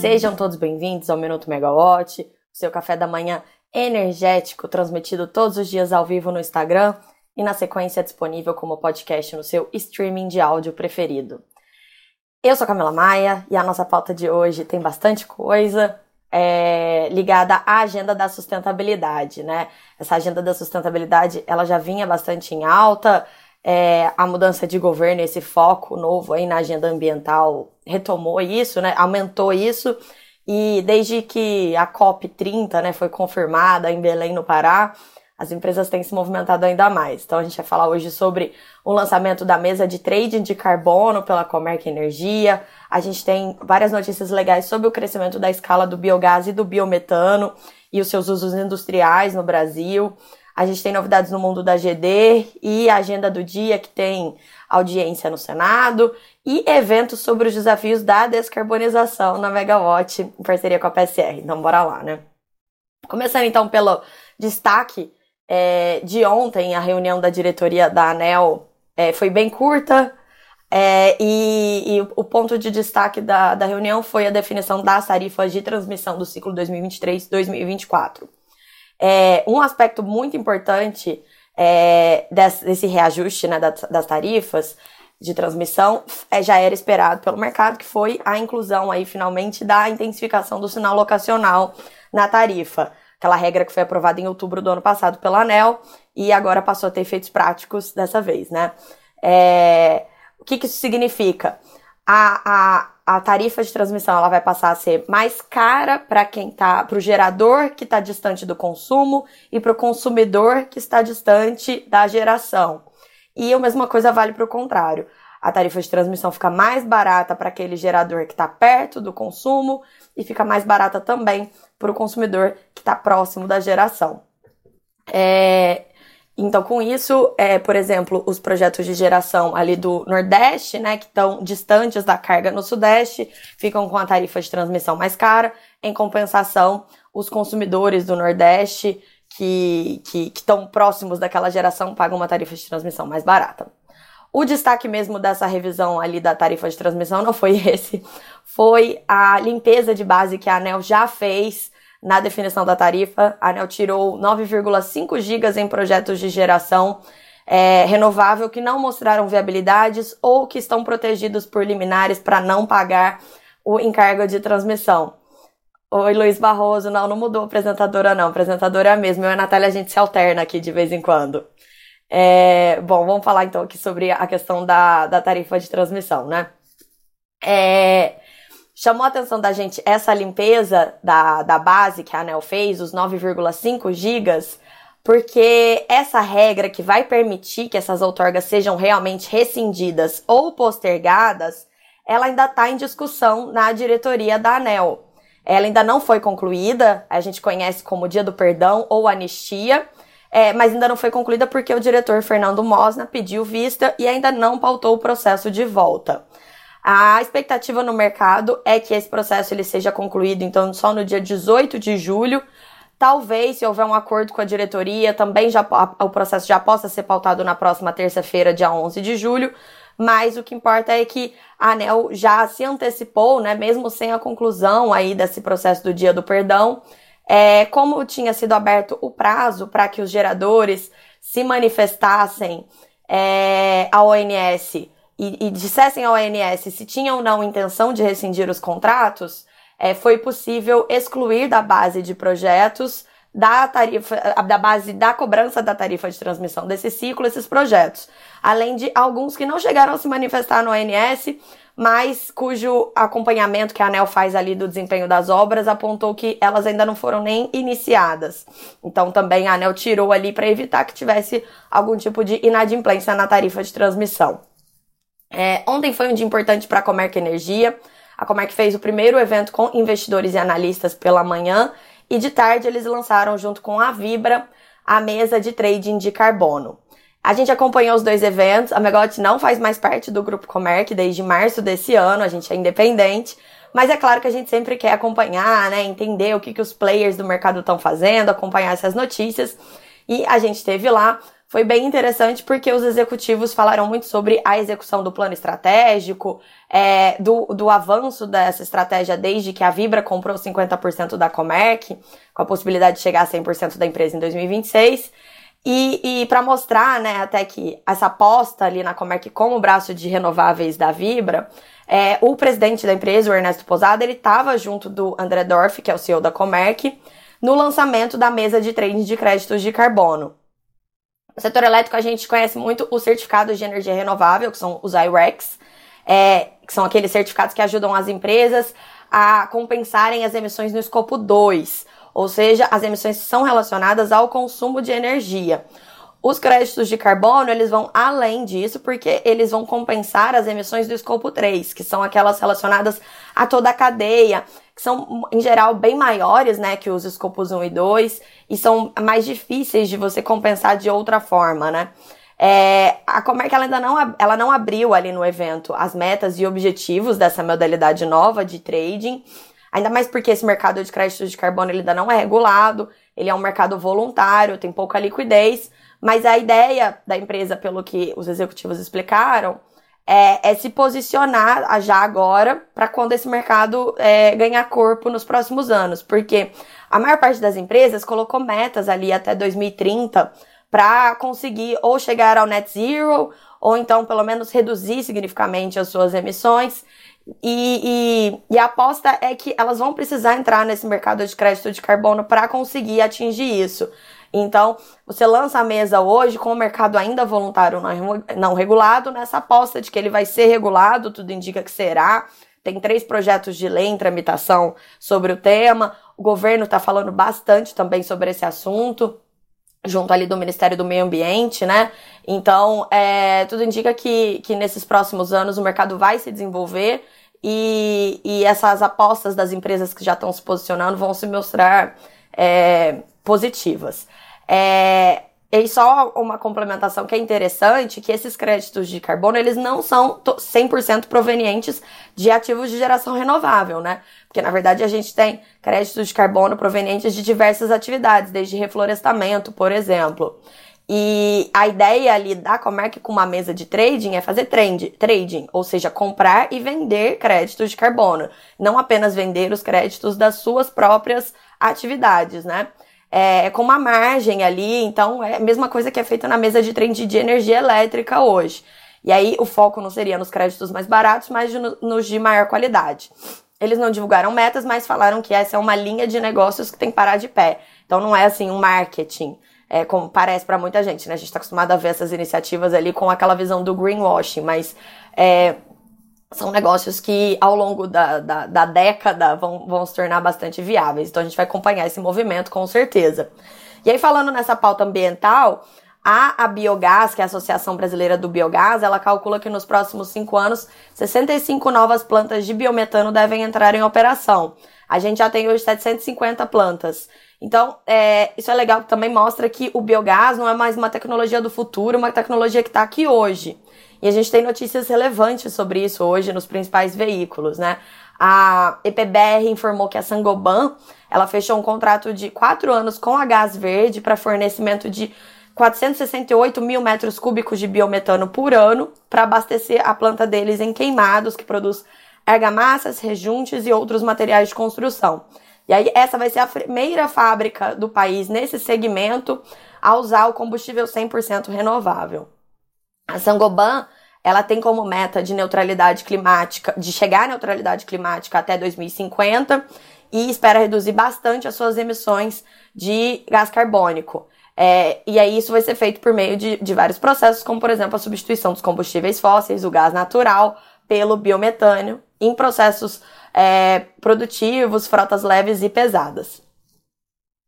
Sejam todos bem-vindos ao Minuto Megawatt, seu café da manhã energético, transmitido todos os dias ao vivo no Instagram e na sequência disponível como podcast no seu streaming de áudio preferido. Eu sou Camila Maia e a nossa pauta de hoje tem bastante coisa é, ligada à agenda da sustentabilidade, né? Essa agenda da sustentabilidade ela já vinha bastante em alta, é, a mudança de governo, esse foco novo aí na agenda ambiental retomou isso, né? Aumentou isso. E desde que a COP30 né, foi confirmada em Belém, no Pará, as empresas têm se movimentado ainda mais. Então a gente vai falar hoje sobre o lançamento da mesa de trading de carbono pela Comerc Energia. A gente tem várias notícias legais sobre o crescimento da escala do biogás e do biometano e os seus usos industriais no Brasil. A gente tem novidades no mundo da GD e a agenda do dia que tem audiência no Senado e eventos sobre os desafios da descarbonização na Megawatt em parceria com a PSR. Então bora lá, né? Começando então pelo destaque é, de ontem, a reunião da diretoria da ANEL é, foi bem curta, é, e, e, o ponto de destaque da, da reunião foi a definição das tarifas de transmissão do ciclo 2023-2024. É, um aspecto muito importante é, desse, desse, reajuste né, das, das, tarifas de transmissão é, já era esperado pelo mercado, que foi a inclusão aí finalmente da intensificação do sinal locacional na tarifa. Aquela regra que foi aprovada em outubro do ano passado pela ANEL e agora passou a ter efeitos práticos dessa vez, né? É, o que, que isso significa? A, a, a tarifa de transmissão ela vai passar a ser mais cara para quem tá, para o gerador que está distante do consumo e para o consumidor que está distante da geração. E a mesma coisa vale para o contrário. A tarifa de transmissão fica mais barata para aquele gerador que está perto do consumo e fica mais barata também para o consumidor que está próximo da geração. É, então, com isso, é, por exemplo, os projetos de geração ali do Nordeste, né, que estão distantes da carga no Sudeste, ficam com a tarifa de transmissão mais cara. Em compensação, os consumidores do Nordeste que estão próximos daquela geração pagam uma tarifa de transmissão mais barata. O destaque mesmo dessa revisão ali da tarifa de transmissão não foi esse, foi a limpeza de base que a ANEL já fez na definição da tarifa, a ANEL tirou 9,5 gigas em projetos de geração é, renovável que não mostraram viabilidades ou que estão protegidos por liminares para não pagar o encargo de transmissão. Oi, Luiz Barroso. Não, não mudou a apresentadora, não. A apresentadora é a mesma. Eu e a Natália, a gente se alterna aqui de vez em quando. É, bom, vamos falar então aqui sobre a questão da, da tarifa de transmissão, né? É, Chamou a atenção da gente essa limpeza da, da base que a ANEL fez, os 9,5 gigas, porque essa regra que vai permitir que essas outorgas sejam realmente rescindidas ou postergadas, ela ainda está em discussão na diretoria da ANEL. Ela ainda não foi concluída, a gente conhece como Dia do Perdão ou Anistia, é, mas ainda não foi concluída porque o diretor Fernando Mosna pediu vista e ainda não pautou o processo de volta. A expectativa no mercado é que esse processo ele seja concluído, então, só no dia 18 de julho. Talvez, se houver um acordo com a diretoria, também já, o processo já possa ser pautado na próxima terça-feira, dia 11 de julho. Mas o que importa é que a ANEL já se antecipou, né, mesmo sem a conclusão aí desse processo do dia do perdão, é, como tinha sido aberto o prazo para que os geradores se manifestassem é, à ONS e, e dissessem ao ONS se tinham ou não intenção de rescindir os contratos, é, foi possível excluir da base de projetos da tarifa, da base da cobrança da tarifa de transmissão desse ciclo, esses projetos. Além de alguns que não chegaram a se manifestar no ONS, mas cujo acompanhamento que a ANEL faz ali do desempenho das obras apontou que elas ainda não foram nem iniciadas. Então também a ANEL tirou ali para evitar que tivesse algum tipo de inadimplência na tarifa de transmissão. É, ontem foi um dia importante para a Comerc Energia. A Comerc fez o primeiro evento com investidores e analistas pela manhã e de tarde eles lançaram junto com a Vibra a mesa de trading de carbono. A gente acompanhou os dois eventos. A Megawatt não faz mais parte do grupo Comerc desde março desse ano, a gente é independente. Mas é claro que a gente sempre quer acompanhar, né, entender o que, que os players do mercado estão fazendo, acompanhar essas notícias. E a gente esteve lá foi bem interessante porque os executivos falaram muito sobre a execução do plano estratégico, é, do, do avanço dessa estratégia desde que a Vibra comprou 50% da Comerc, com a possibilidade de chegar a 100% da empresa em 2026. E, e para mostrar, né, até que essa aposta ali na Comerc como braço de renováveis da Vibra, é, o presidente da empresa, o Ernesto Posada, ele estava junto do André Dorf, que é o CEO da Comerc, no lançamento da mesa de trading de créditos de carbono. No setor elétrico, a gente conhece muito os certificados de energia renovável, que são os IREX, é, que são aqueles certificados que ajudam as empresas a compensarem as emissões no escopo 2, ou seja, as emissões são relacionadas ao consumo de energia. Os créditos de carbono, eles vão além disso, porque eles vão compensar as emissões do escopo 3, que são aquelas relacionadas a toda a cadeia, que são, em geral, bem maiores, né, que os escopos 1 e 2, e são mais difíceis de você compensar de outra forma, né. É, a Comerc ela ainda não, ela não abriu ali no evento as metas e objetivos dessa modalidade nova de trading, ainda mais porque esse mercado de créditos de carbono ele ainda não é regulado, ele é um mercado voluntário, tem pouca liquidez, mas a ideia da empresa, pelo que os executivos explicaram, é, é se posicionar já agora para quando esse mercado é, ganhar corpo nos próximos anos. Porque a maior parte das empresas colocou metas ali até 2030 para conseguir ou chegar ao net zero, ou então pelo menos reduzir significativamente as suas emissões. E, e, e, a aposta é que elas vão precisar entrar nesse mercado de crédito de carbono para conseguir atingir isso. Então, você lança a mesa hoje com o mercado ainda voluntário não regulado, nessa aposta de que ele vai ser regulado, tudo indica que será. Tem três projetos de lei em tramitação sobre o tema. O governo está falando bastante também sobre esse assunto, junto ali do Ministério do Meio Ambiente, né? Então, é, tudo indica que, que nesses próximos anos o mercado vai se desenvolver e, e essas apostas das empresas que já estão se posicionando vão se mostrar é, positivas. É, e só uma complementação que é interessante, que esses créditos de carbono, eles não são 100% provenientes de ativos de geração renovável, né? Porque, na verdade, a gente tem créditos de carbono provenientes de diversas atividades, desde reflorestamento, por exemplo. E a ideia ali da Comerc com uma mesa de trading é fazer trend, trading, ou seja, comprar e vender créditos de carbono. Não apenas vender os créditos das suas próprias né? é, com uma margem ali, então é a mesma coisa que é feita na mesa de trem de energia elétrica hoje. E aí o foco não seria nos créditos mais baratos, mas nos de maior qualidade. Eles não divulgaram metas, mas falaram que essa é uma linha de negócios que tem que parar de pé. Então não é assim um marketing, é, como parece para muita gente, né? A gente está acostumado a ver essas iniciativas ali com aquela visão do greenwashing, mas é, são negócios que ao longo da, da, da, década vão, vão se tornar bastante viáveis. Então a gente vai acompanhar esse movimento com certeza. E aí, falando nessa pauta ambiental, a, a Biogás, que é a Associação Brasileira do Biogás, ela calcula que nos próximos cinco anos, 65 novas plantas de biometano devem entrar em operação. A gente já tem hoje 750 plantas. Então, é, isso é legal, também mostra que o biogás não é mais uma tecnologia do futuro, uma tecnologia que está aqui hoje. E a gente tem notícias relevantes sobre isso hoje nos principais veículos, né? A EPBR informou que a Sangoban ela fechou um contrato de quatro anos com a Gás Verde para fornecimento de 468 mil metros cúbicos de biometano por ano para abastecer a planta deles em queimados, que produz argamassas, rejuntes e outros materiais de construção. E aí, essa vai ser a primeira fábrica do país nesse segmento a usar o combustível 100% renovável. A Sangoban, ela tem como meta de neutralidade climática, de chegar à neutralidade climática até 2050 e espera reduzir bastante as suas emissões de gás carbônico. É, e aí isso vai ser feito por meio de, de vários processos, como por exemplo a substituição dos combustíveis fósseis, o gás natural, pelo biometânio, em processos é, produtivos, frotas leves e pesadas.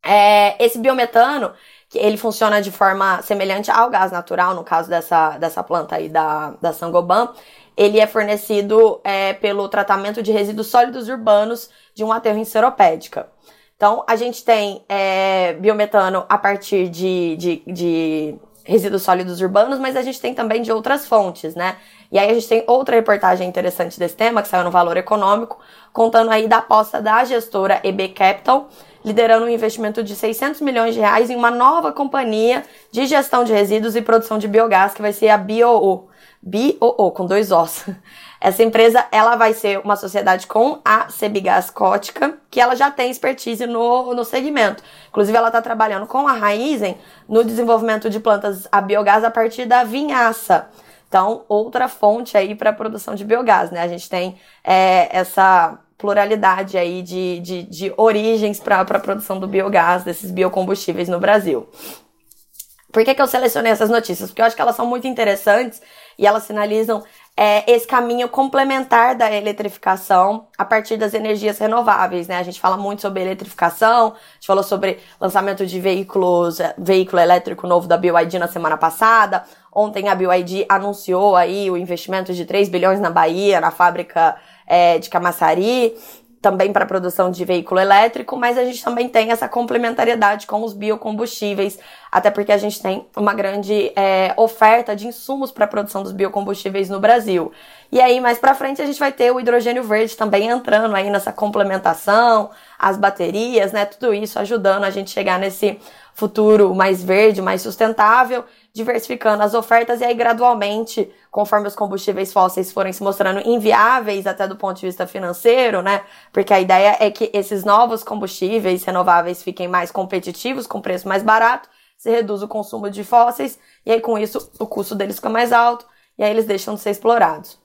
É, esse biometano, ele funciona de forma semelhante ao gás natural, no caso dessa, dessa planta aí da, da Sangoban, ele é fornecido é, pelo tratamento de resíduos sólidos urbanos de um aterro em seropédica. Então, a gente tem é, biometano a partir de, de, de resíduos sólidos urbanos, mas a gente tem também de outras fontes, né? E aí a gente tem outra reportagem interessante desse tema, que saiu no Valor Econômico, contando aí da aposta da gestora EB Capital, liderando um investimento de 600 milhões de reais em uma nova companhia de gestão de resíduos e produção de biogás, que vai ser a BioO. BioO, com dois Os. Essa empresa, ela vai ser uma sociedade com a Sebigás Cótica, que ela já tem expertise no, no segmento. Inclusive, ela está trabalhando com a Raizen no desenvolvimento de plantas a biogás a partir da vinhaça. Então, outra fonte aí para a produção de biogás, né? A gente tem é, essa pluralidade aí de, de, de origens para a produção do biogás, desses biocombustíveis no Brasil. Por que, que eu selecionei essas notícias? Porque eu acho que elas são muito interessantes e elas sinalizam é, esse caminho complementar da eletrificação a partir das energias renováveis, né? A gente fala muito sobre eletrificação, a gente falou sobre lançamento de veículos, veículo elétrico novo da BYD na semana passada. Ontem a BYD anunciou aí o investimento de 3 bilhões na Bahia, na fábrica é, de Camaçari também para a produção de veículo elétrico, mas a gente também tem essa complementariedade com os biocombustíveis, até porque a gente tem uma grande é, oferta de insumos para a produção dos biocombustíveis no Brasil. E aí, mais para frente, a gente vai ter o hidrogênio verde também entrando aí nessa complementação, as baterias, né? Tudo isso ajudando a gente chegar nesse futuro mais verde, mais sustentável diversificando as ofertas e aí gradualmente, conforme os combustíveis fósseis forem se mostrando inviáveis até do ponto de vista financeiro, né? Porque a ideia é que esses novos combustíveis renováveis fiquem mais competitivos, com preço mais barato, se reduz o consumo de fósseis e aí com isso o custo deles fica mais alto e aí eles deixam de ser explorados.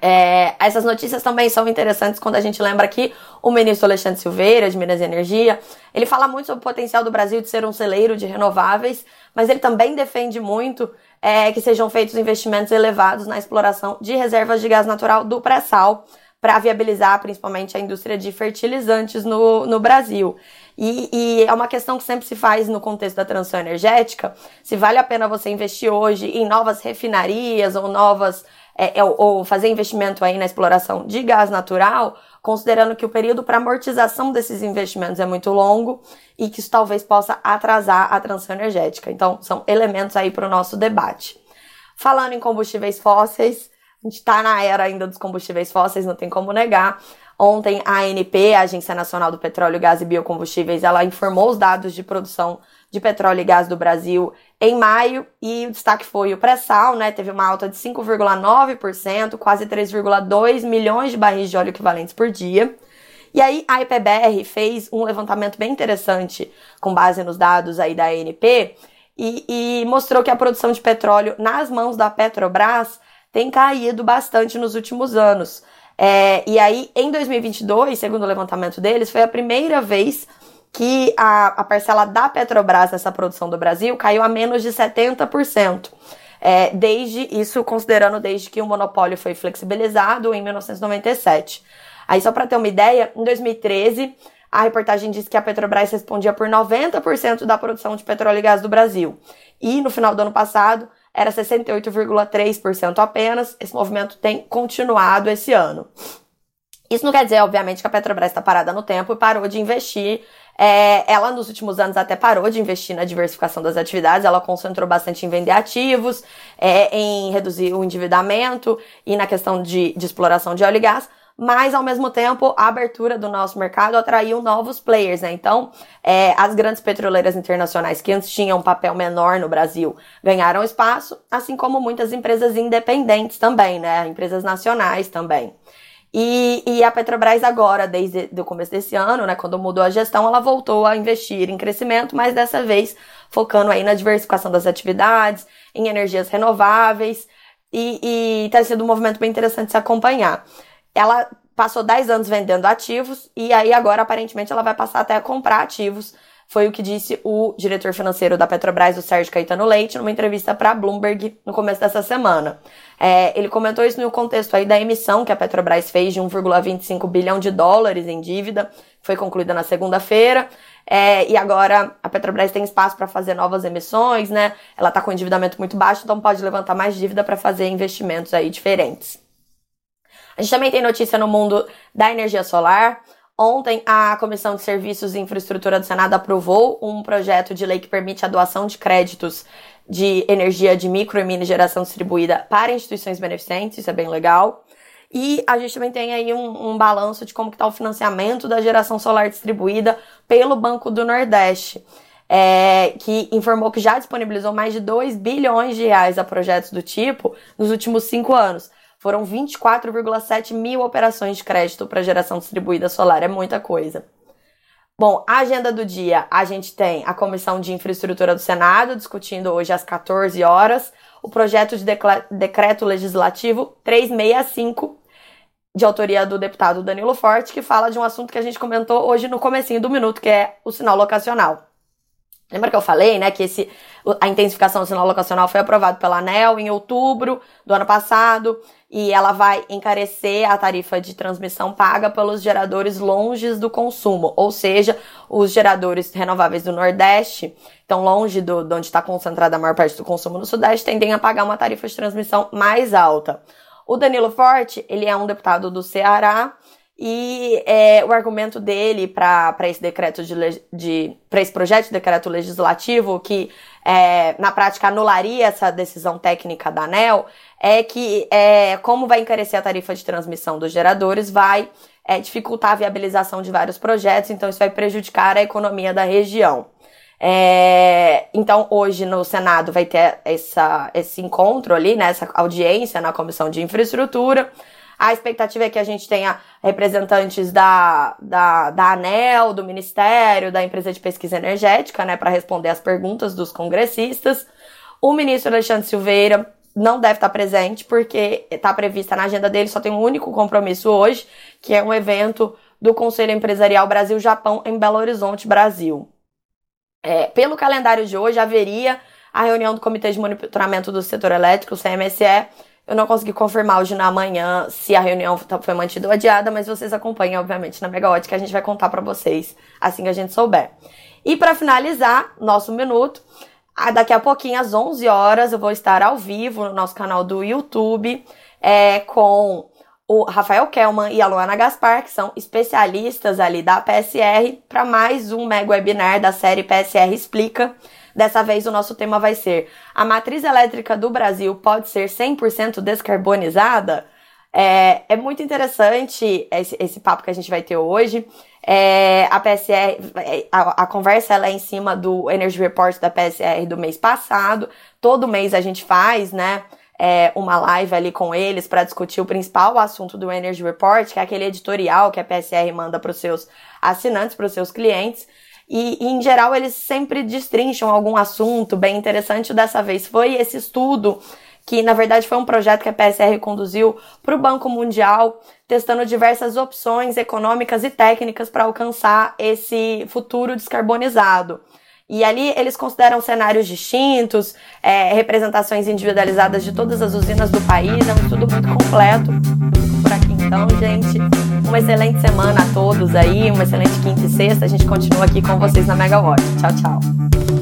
É, essas notícias também são interessantes quando a gente lembra que o ministro Alexandre Silveira, de Minas e Energia, ele fala muito sobre o potencial do Brasil de ser um celeiro de renováveis, mas ele também defende muito é, que sejam feitos investimentos elevados na exploração de reservas de gás natural do pré-sal para viabilizar principalmente a indústria de fertilizantes no, no Brasil. E, e, é uma questão que sempre se faz no contexto da transição energética, se vale a pena você investir hoje em novas refinarias ou novas é, é, ou fazer investimento aí na exploração de gás natural, considerando que o período para amortização desses investimentos é muito longo e que isso talvez possa atrasar a transição energética. Então, são elementos aí para o nosso debate. Falando em combustíveis fósseis, a gente está na era ainda dos combustíveis fósseis, não tem como negar. Ontem, a ANP, a Agência Nacional do Petróleo, Gás e Biocombustíveis, ela informou os dados de produção de petróleo e gás do Brasil em maio e o destaque foi o pré-sal, né? Teve uma alta de 5,9%, quase 3,2 milhões de barris de óleo equivalentes por dia. E aí a IPBR fez um levantamento bem interessante com base nos dados aí da ANP e, e mostrou que a produção de petróleo nas mãos da Petrobras tem caído bastante nos últimos anos. É, e aí, em 2022, segundo o levantamento deles, foi a primeira vez que a, a parcela da Petrobras nessa produção do Brasil caiu a menos de 70%. É, desde isso, considerando desde que o monopólio foi flexibilizado em 1997. Aí, só para ter uma ideia, em 2013, a reportagem disse que a Petrobras respondia por 90% da produção de petróleo e gás do Brasil. E no final do ano passado, era 68,3% apenas. Esse movimento tem continuado esse ano. Isso não quer dizer, obviamente, que a Petrobras está parada no tempo e parou de investir é, ela, nos últimos anos, até parou de investir na diversificação das atividades, ela concentrou bastante em vender ativos, é, em reduzir o endividamento e na questão de, de exploração de óleo e gás, mas ao mesmo tempo a abertura do nosso mercado atraiu novos players, né? Então, é, as grandes petroleiras internacionais que antes tinham um papel menor no Brasil ganharam espaço, assim como muitas empresas independentes também, né? Empresas nacionais também. E, e, a Petrobras agora, desde o começo desse ano, né, quando mudou a gestão, ela voltou a investir em crescimento, mas dessa vez focando aí na diversificação das atividades, em energias renováveis, e, e tá sendo um movimento bem interessante se acompanhar. Ela passou 10 anos vendendo ativos, e aí agora, aparentemente, ela vai passar até a comprar ativos, foi o que disse o diretor financeiro da Petrobras, o Sérgio Caetano Leite, numa entrevista para Bloomberg no começo dessa semana. É, ele comentou isso no contexto aí da emissão que a Petrobras fez de 1,25 bilhão de dólares em dívida, foi concluída na segunda-feira. É, e agora a Petrobras tem espaço para fazer novas emissões, né? Ela está com endividamento muito baixo, então pode levantar mais dívida para fazer investimentos aí diferentes. A gente também tem notícia no mundo da energia solar. Ontem, a Comissão de Serviços e Infraestrutura do Senado aprovou um projeto de lei que permite a doação de créditos de energia de micro e mini geração distribuída para instituições beneficentes, isso é bem legal. E a gente também tem aí um, um balanço de como está o financiamento da geração solar distribuída pelo Banco do Nordeste, é, que informou que já disponibilizou mais de 2 bilhões de reais a projetos do tipo nos últimos cinco anos. Foram 24,7 mil operações de crédito para geração distribuída solar, é muita coisa. Bom, a agenda do dia, a gente tem a Comissão de Infraestrutura do Senado discutindo hoje às 14 horas o projeto de decreto legislativo 365 de autoria do deputado Danilo Forte, que fala de um assunto que a gente comentou hoje no comecinho do minuto, que é o sinal locacional. Lembra que eu falei, né, que esse, a intensificação do sinal locacional foi aprovado pela ANEL em outubro do ano passado e ela vai encarecer a tarifa de transmissão paga pelos geradores longes do consumo, ou seja, os geradores renováveis do Nordeste, tão longe do, de onde está concentrada a maior parte do consumo no Sudeste, tendem a pagar uma tarifa de transmissão mais alta. O Danilo Forte, ele é um deputado do Ceará e é, o argumento dele para esse decreto de, de para esse projeto de decreto legislativo que é, na prática anularia essa decisão técnica da ANEL é que é, como vai encarecer a tarifa de transmissão dos geradores, vai é, dificultar a viabilização de vários projetos, então isso vai prejudicar a economia da região. É, então, hoje no Senado vai ter essa, esse encontro ali, né, essa audiência na Comissão de Infraestrutura. A expectativa é que a gente tenha representantes da, da, da ANEL, do Ministério, da empresa de pesquisa energética, né, para responder as perguntas dos congressistas. O ministro Alexandre Silveira não deve estar presente, porque está prevista na agenda dele, só tem um único compromisso hoje, que é um evento do Conselho Empresarial Brasil-Japão em Belo Horizonte, Brasil. É, pelo calendário de hoje, haveria a reunião do Comitê de Monitoramento do Setor Elétrico, CMSE, eu não consegui confirmar hoje na manhã se a reunião foi mantida ou adiada, mas vocês acompanham, obviamente, na Megawatt, que a gente vai contar para vocês assim que a gente souber. E para finalizar nosso minuto, daqui a pouquinho, às 11 horas, eu vou estar ao vivo no nosso canal do YouTube é, com o Rafael Kelman e a Luana Gaspar, que são especialistas ali da PSR, para mais um mega webinar da série PSR Explica. Dessa vez o nosso tema vai ser: a matriz elétrica do Brasil pode ser 100% descarbonizada? É, é, muito interessante esse, esse, papo que a gente vai ter hoje. É, a PSR, a, a, conversa ela é em cima do Energy Report da PSR do mês passado. Todo mês a gente faz, né? É, uma live ali com eles para discutir o principal assunto do Energy Report, que é aquele editorial que a PSR manda para os seus assinantes, para os seus clientes. E, e, em geral, eles sempre destrincham algum assunto bem interessante. Dessa vez foi esse estudo, que na verdade foi um projeto que a PSR conduziu para o Banco Mundial, testando diversas opções econômicas e técnicas para alcançar esse futuro descarbonizado. E ali eles consideram cenários distintos, é, representações individualizadas de todas as usinas do país, é um estudo muito completo. Por aqui então, gente, uma excelente semana a todos aí, uma excelente quinta e sexta. A gente continua aqui com vocês na Megawatt. Tchau, tchau.